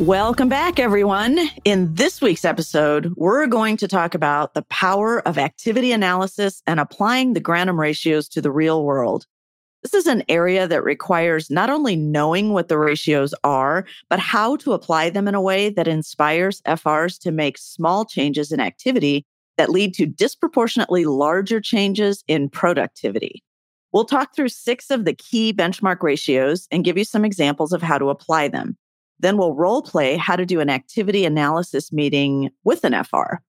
Welcome back, everyone. In this week's episode, we're going to talk about the power of activity analysis and applying the Granum ratios to the real world. This is an area that requires not only knowing what the ratios are, but how to apply them in a way that inspires FRs to make small changes in activity that lead to disproportionately larger changes in productivity. We'll talk through six of the key benchmark ratios and give you some examples of how to apply them. Then we'll role play how to do an activity analysis meeting with an FR.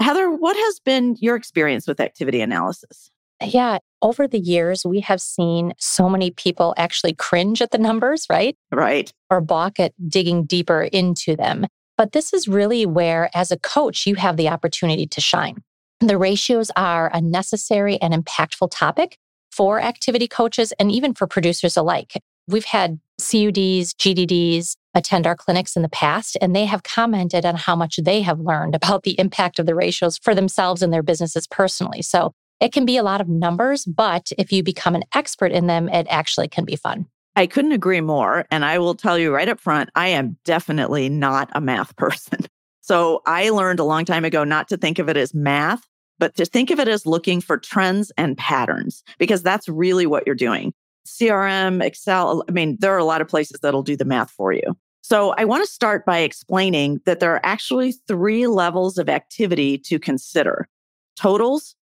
Heather, what has been your experience with activity analysis? Yeah, over the years, we have seen so many people actually cringe at the numbers, right? Right. Or balk at digging deeper into them. But this is really where, as a coach, you have the opportunity to shine. The ratios are a necessary and impactful topic for activity coaches and even for producers alike. We've had CUDs, GDDs attend our clinics in the past, and they have commented on how much they have learned about the impact of the ratios for themselves and their businesses personally. So it can be a lot of numbers, but if you become an expert in them, it actually can be fun. I couldn't agree more. And I will tell you right up front, I am definitely not a math person. So I learned a long time ago not to think of it as math, but to think of it as looking for trends and patterns, because that's really what you're doing. CRM, Excel. I mean, there are a lot of places that'll do the math for you. So I want to start by explaining that there are actually three levels of activity to consider totals,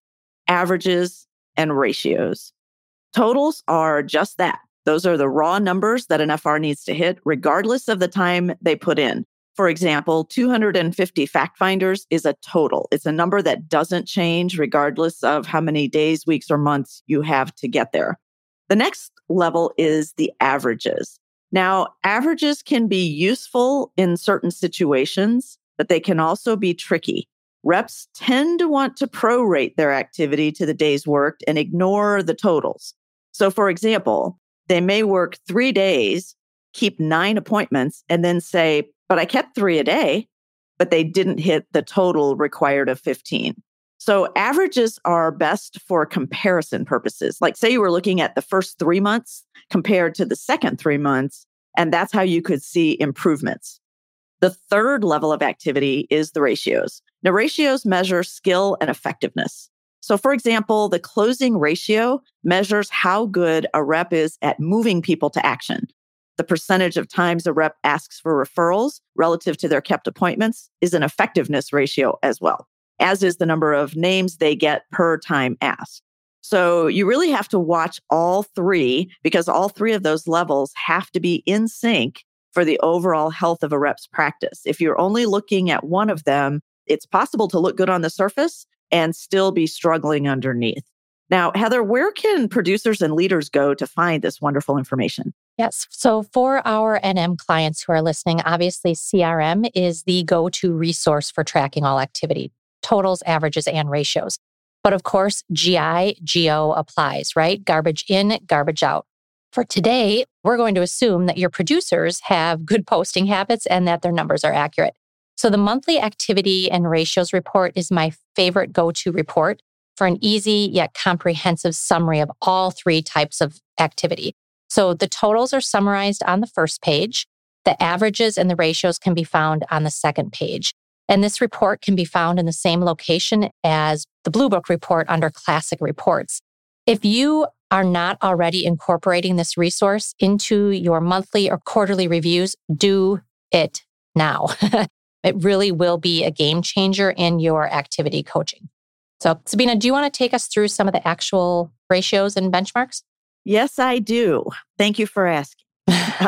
averages, and ratios. Totals are just that. Those are the raw numbers that an FR needs to hit, regardless of the time they put in. For example, 250 fact finders is a total. It's a number that doesn't change regardless of how many days, weeks, or months you have to get there. The next level is the averages. Now, averages can be useful in certain situations, but they can also be tricky. Reps tend to want to prorate their activity to the days worked and ignore the totals. So, for example, they may work three days, keep nine appointments, and then say, but I kept three a day, but they didn't hit the total required of 15. So averages are best for comparison purposes. Like, say you were looking at the first three months compared to the second three months, and that's how you could see improvements. The third level of activity is the ratios. Now, ratios measure skill and effectiveness. So, for example, the closing ratio measures how good a rep is at moving people to action. The percentage of times a rep asks for referrals relative to their kept appointments is an effectiveness ratio as well as is the number of names they get per time asked. So you really have to watch all three because all three of those levels have to be in sync for the overall health of a rep's practice. If you're only looking at one of them, it's possible to look good on the surface and still be struggling underneath. Now, Heather, where can producers and leaders go to find this wonderful information? Yes. So for our NM clients who are listening, obviously CRM is the go to resource for tracking all activity totals, averages, and ratios. But of course, GI, GO applies, right? Garbage in, garbage out. For today, we're going to assume that your producers have good posting habits and that their numbers are accurate. So the monthly activity and ratios report is my favorite go to report for an easy yet comprehensive summary of all three types of activity. So the totals are summarized on the first page. The averages and the ratios can be found on the second page. And this report can be found in the same location as the Blue Book report under classic reports. If you are not already incorporating this resource into your monthly or quarterly reviews, do it now. it really will be a game changer in your activity coaching. So, Sabina, do you want to take us through some of the actual ratios and benchmarks? Yes, I do. Thank you for asking.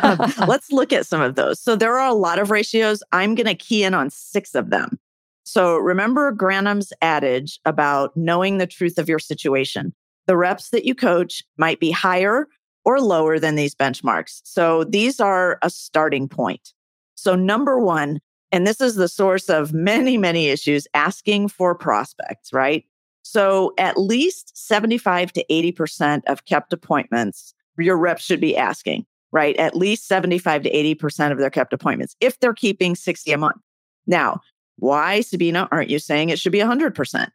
Um, let's look at some of those. So, there are a lot of ratios. I'm going to key in on six of them. So, remember Granum's adage about knowing the truth of your situation. The reps that you coach might be higher or lower than these benchmarks. So, these are a starting point. So, number one, and this is the source of many, many issues asking for prospects, right? So at least 75 to 80% of kept appointments, your reps should be asking, right? At least 75 to 80% of their kept appointments if they're keeping 60 a month. Now, why, Sabina, aren't you saying it should be 100%?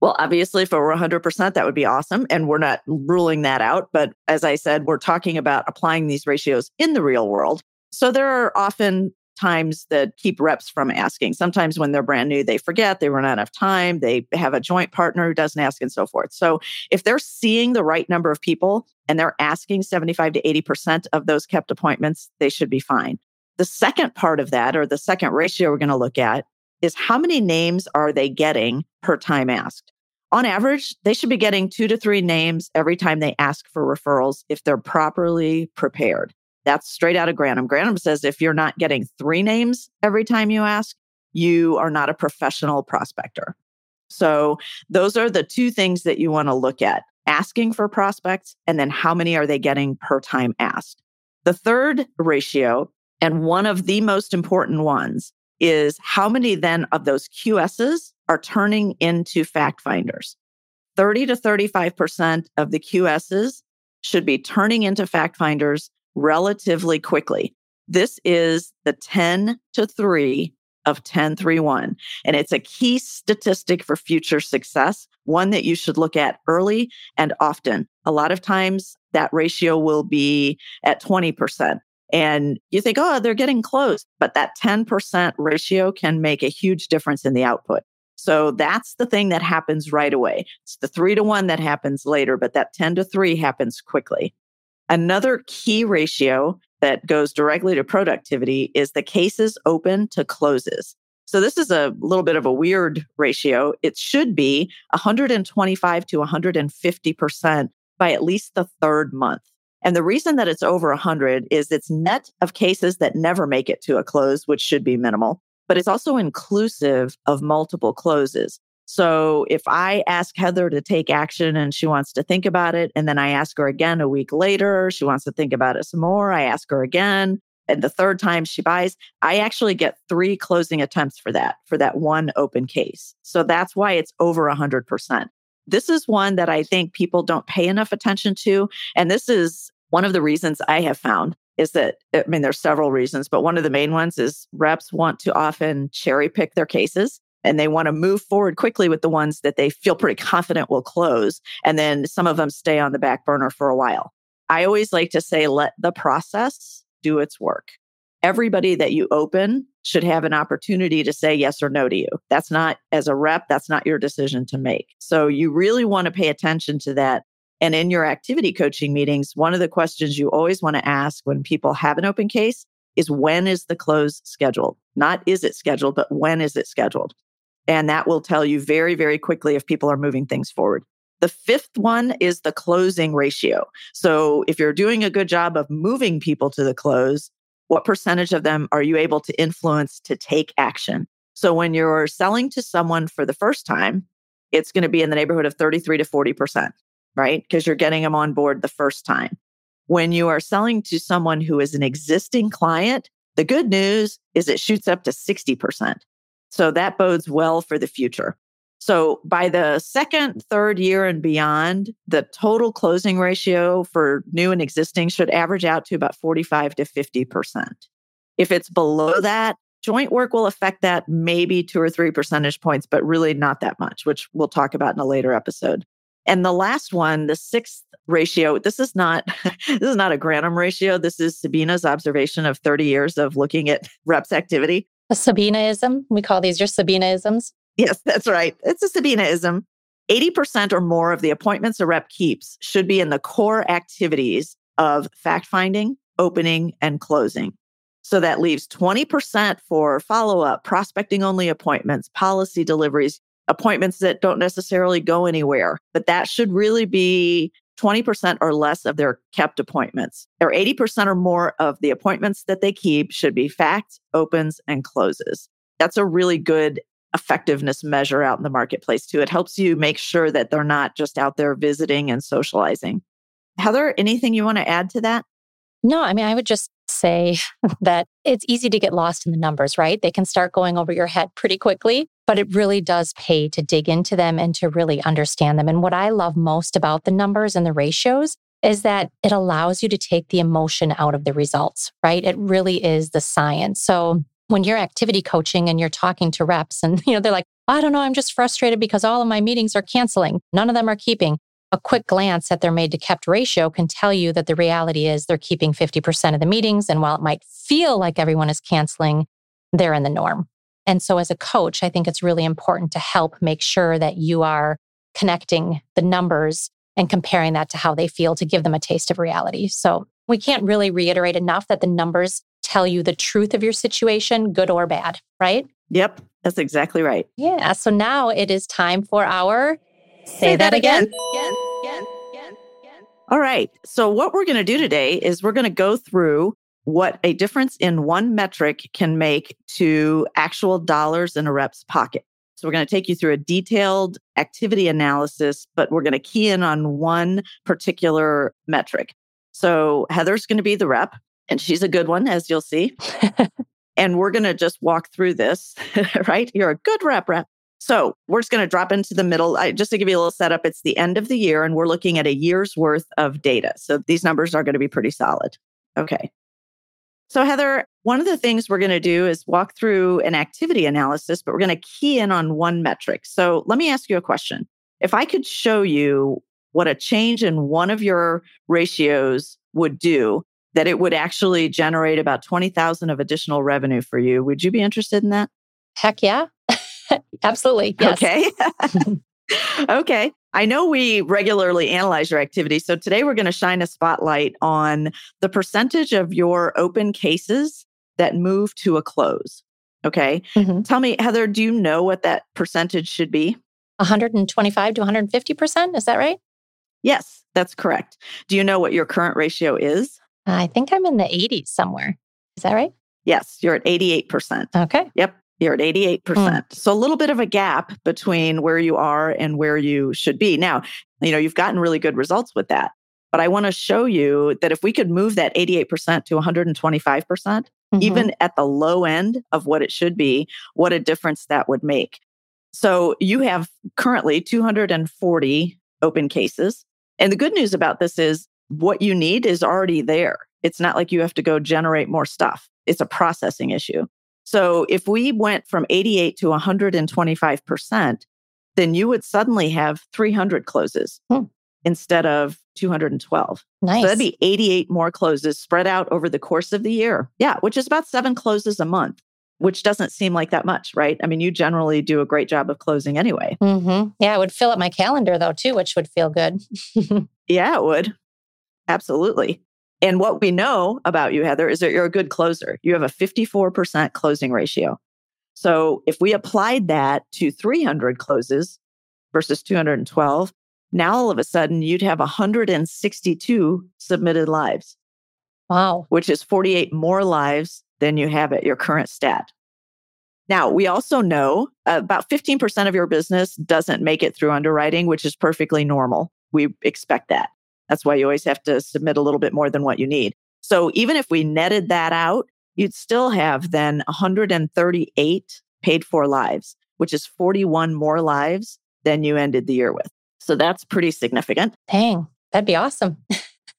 Well, obviously, if it were 100%, that would be awesome. And we're not ruling that out. But as I said, we're talking about applying these ratios in the real world. So there are often times that keep reps from asking. Sometimes when they're brand new, they forget, they run out of time, they have a joint partner who doesn't ask, and so forth. So if they're seeing the right number of people and they're asking 75 to 80% of those kept appointments, they should be fine. The second part of that, or the second ratio we're going to look at, is how many names are they getting per time asked? On average, they should be getting two to three names every time they ask for referrals if they're properly prepared. That's straight out of Granum. Granum says if you're not getting three names every time you ask, you are not a professional prospector. So, those are the two things that you want to look at asking for prospects, and then how many are they getting per time asked. The third ratio, and one of the most important ones, is how many then of those QSs are turning into fact finders. 30 to 35% of the QSs should be turning into fact finders relatively quickly. This is the 10 to 3 of 1031. And it's a key statistic for future success, one that you should look at early and often. A lot of times that ratio will be at 20%. And you think, oh, they're getting close. But that 10% ratio can make a huge difference in the output. So that's the thing that happens right away. It's the three to one that happens later, but that 10 to three happens quickly. Another key ratio that goes directly to productivity is the cases open to closes. So this is a little bit of a weird ratio. It should be 125 to 150% by at least the third month. And the reason that it's over 100 is it's net of cases that never make it to a close, which should be minimal, but it's also inclusive of multiple closes. So if I ask Heather to take action and she wants to think about it, and then I ask her again a week later, she wants to think about it some more, I ask her again. And the third time she buys, I actually get three closing attempts for that, for that one open case. So that's why it's over 100%. This is one that I think people don't pay enough attention to. And this is one of the reasons I have found is that, I mean, there's several reasons, but one of the main ones is reps want to often cherry pick their cases and they want to move forward quickly with the ones that they feel pretty confident will close. And then some of them stay on the back burner for a while. I always like to say, let the process do its work. Everybody that you open should have an opportunity to say yes or no to you. That's not, as a rep, that's not your decision to make. So you really want to pay attention to that. And in your activity coaching meetings, one of the questions you always want to ask when people have an open case is when is the close scheduled? Not is it scheduled, but when is it scheduled? And that will tell you very, very quickly if people are moving things forward. The fifth one is the closing ratio. So if you're doing a good job of moving people to the close, what percentage of them are you able to influence to take action? So when you're selling to someone for the first time, it's going to be in the neighborhood of 33 to 40%, right? Because you're getting them on board the first time. When you are selling to someone who is an existing client, the good news is it shoots up to 60%. So that bodes well for the future. So by the second, third year and beyond, the total closing ratio for new and existing should average out to about 45 to 50%. If it's below that, joint work will affect that maybe two or three percentage points, but really not that much, which we'll talk about in a later episode. And the last one, the sixth ratio, this is not this is not a Granum ratio. This is Sabina's observation of 30 years of looking at reps activity. A Sabinaism. We call these your Sabinaisms. Yes, that's right. It's a Sabinaism. 80% or more of the appointments a rep keeps should be in the core activities of fact finding, opening, and closing. So that leaves 20% for follow up, prospecting only appointments, policy deliveries, appointments that don't necessarily go anywhere. But that should really be 20% or less of their kept appointments, or 80% or more of the appointments that they keep should be facts, opens, and closes. That's a really good effectiveness measure out in the marketplace, too. It helps you make sure that they're not just out there visiting and socializing. Heather, anything you want to add to that? No, I mean, I would just say that it's easy to get lost in the numbers, right? They can start going over your head pretty quickly, but it really does pay to dig into them and to really understand them. And what I love most about the numbers and the ratios is that it allows you to take the emotion out of the results, right? It really is the science. So when you're activity coaching and you're talking to reps and you know they're like, I don't know, I'm just frustrated because all of my meetings are canceling. None of them are keeping a quick glance at their made to kept ratio can tell you that the reality is they're keeping 50% of the meetings. And while it might feel like everyone is canceling, they're in the norm. And so, as a coach, I think it's really important to help make sure that you are connecting the numbers and comparing that to how they feel to give them a taste of reality. So, we can't really reiterate enough that the numbers tell you the truth of your situation, good or bad, right? Yep, that's exactly right. Yeah. So now it is time for our Say, Say that, that, again. again. All right. So, what we're going to do today is we're going to go through what a difference in one metric can make to actual dollars in a rep's pocket. So, we're going to take you through a detailed activity analysis, but we're going to key in on one particular metric. So, Heather's going to be the rep, and she's a good one, as you'll see. and we're going to just walk through this, right? You're a good rep, rep. So we're just going to drop into the middle. I, just to give you a little setup, it's the end of the year and we're looking at a year's worth of data. So these numbers are going to be pretty solid. Okay. So, Heather, one of the things we're going to do is walk through an activity analysis, but we're going to key in on one metric. So, let me ask you a question. If I could show you what a change in one of your ratios would do, that it would actually generate about 20,000 of additional revenue for you, would you be interested in that? Heck yeah. Absolutely. Yes. Okay. okay. I know we regularly analyze your activity. So today we're going to shine a spotlight on the percentage of your open cases that move to a close. Okay. Mm-hmm. Tell me, Heather, do you know what that percentage should be? 125 to 150%. Is that right? Yes, that's correct. Do you know what your current ratio is? I think I'm in the 80s somewhere. Is that right? Yes, you're at 88%. Okay. Yep. You're at 88%. Mm. So a little bit of a gap between where you are and where you should be. Now, you know, you've gotten really good results with that. But I want to show you that if we could move that 88% to 125%, percent mm-hmm. even at the low end of what it should be, what a difference that would make. So you have currently 240 open cases. And the good news about this is what you need is already there. It's not like you have to go generate more stuff. It's a processing issue. So if we went from 88 to 125%, then you would suddenly have 300 closes hmm. instead of 212. Nice. So that'd be 88 more closes spread out over the course of the year. Yeah, which is about seven closes a month, which doesn't seem like that much, right? I mean, you generally do a great job of closing anyway. Mm-hmm. Yeah, it would fill up my calendar though, too, which would feel good. yeah, it would. Absolutely. And what we know about you, Heather, is that you're a good closer. You have a 54% closing ratio. So if we applied that to 300 closes versus 212, now all of a sudden you'd have 162 submitted lives. Wow. Which is 48 more lives than you have at your current stat. Now, we also know about 15% of your business doesn't make it through underwriting, which is perfectly normal. We expect that. That's why you always have to submit a little bit more than what you need. So even if we netted that out, you'd still have then 138 paid for lives, which is 41 more lives than you ended the year with. So that's pretty significant. Dang, that'd be awesome.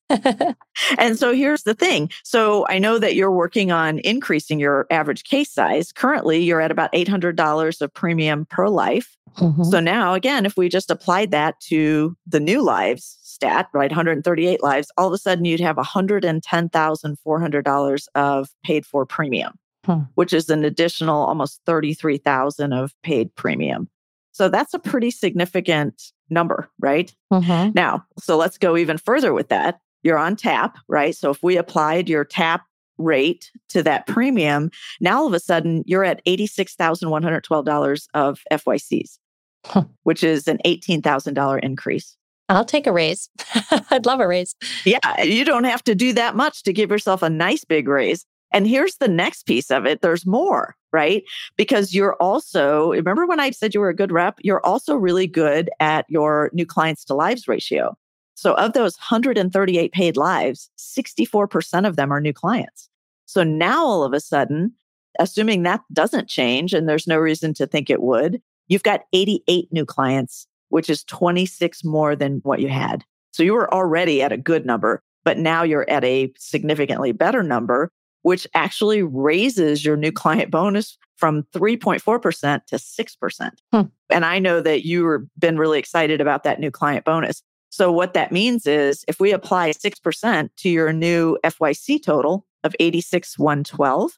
and so here's the thing. So I know that you're working on increasing your average case size. Currently, you're at about $800 of premium per life. Mm-hmm. So now, again, if we just applied that to the new lives, stat, right? 138 lives, all of a sudden you'd have $110,400 of paid for premium, hmm. which is an additional almost 33,000 of paid premium. So that's a pretty significant number, right? Mm-hmm. Now, so let's go even further with that. You're on tap, right? So if we applied your tap rate to that premium, now all of a sudden you're at $86,112 of FYCs, huh. which is an $18,000 increase. I'll take a raise. I'd love a raise. Yeah, you don't have to do that much to give yourself a nice big raise. And here's the next piece of it there's more, right? Because you're also, remember when I said you were a good rep? You're also really good at your new clients to lives ratio. So of those 138 paid lives, 64% of them are new clients. So now all of a sudden, assuming that doesn't change and there's no reason to think it would, you've got 88 new clients, which is 26 more than what you had. So you were already at a good number, but now you're at a significantly better number which actually raises your new client bonus from 3.4% to 6%. Hmm. And I know that you've been really excited about that new client bonus. So, what that means is if we apply 6% to your new FYC total of 86,112,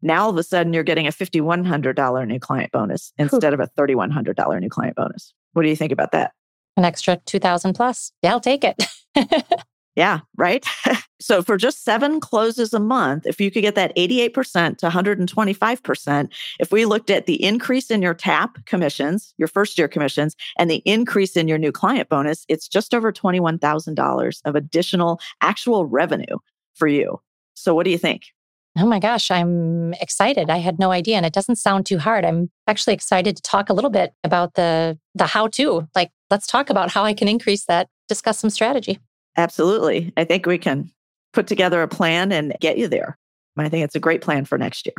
now all of a sudden you're getting a $5,100 new client bonus instead of a $3,100 new client bonus. What do you think about that? An extra 2000 plus. Yeah, I'll take it. Yeah, right. so for just seven closes a month, if you could get that 88% to 125%, if we looked at the increase in your TAP commissions, your first year commissions, and the increase in your new client bonus, it's just over $21,000 of additional actual revenue for you. So what do you think? Oh my gosh, I'm excited. I had no idea and it doesn't sound too hard. I'm actually excited to talk a little bit about the the how to. Like let's talk about how I can increase that, discuss some strategy. Absolutely. I think we can put together a plan and get you there. I think it's a great plan for next year.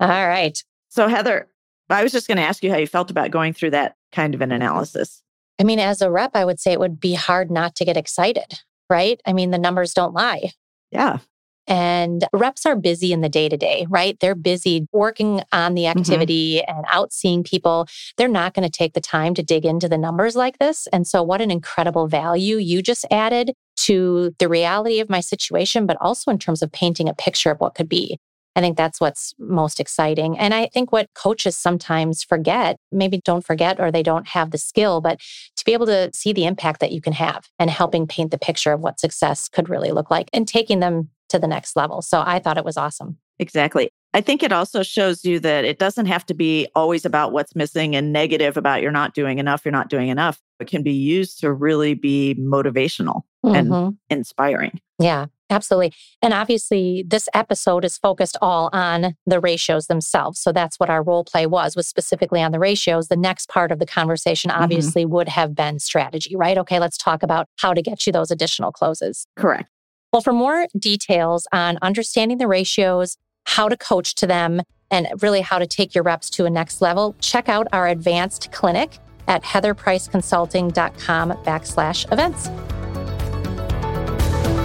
All right. So, Heather, I was just going to ask you how you felt about going through that kind of an analysis. I mean, as a rep, I would say it would be hard not to get excited, right? I mean, the numbers don't lie. Yeah. And reps are busy in the day to day, right? They're busy working on the mm-hmm. activity mm-hmm. and out seeing people. They're not going to take the time to dig into the numbers like this. And so, what an incredible value you just added to the reality of my situation, but also in terms of painting a picture of what could be. I think that's what's most exciting. And I think what coaches sometimes forget, maybe don't forget or they don't have the skill, but to be able to see the impact that you can have and helping paint the picture of what success could really look like and taking them to the next level. So I thought it was awesome. Exactly. I think it also shows you that it doesn't have to be always about what's missing and negative about you're not doing enough, you're not doing enough. It can be used to really be motivational mm-hmm. and inspiring. Yeah, absolutely. And obviously this episode is focused all on the ratios themselves. So that's what our role play was, was specifically on the ratios. The next part of the conversation mm-hmm. obviously mm-hmm. would have been strategy, right? Okay, let's talk about how to get you those additional closes. Correct. Well, for more details on understanding the ratios, how to coach to them, and really how to take your reps to a next level, check out our advanced clinic at heatherpriceconsulting.com backslash events.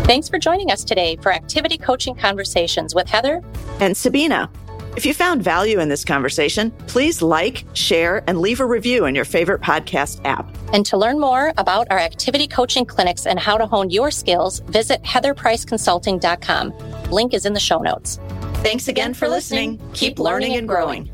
Thanks for joining us today for Activity Coaching Conversations with Heather and Sabina. If you found value in this conversation, please like, share, and leave a review in your favorite podcast app. And to learn more about our activity coaching clinics and how to hone your skills, visit heatherpriceconsulting.com. Link is in the show notes. Thanks again for listening. Keep learning and growing.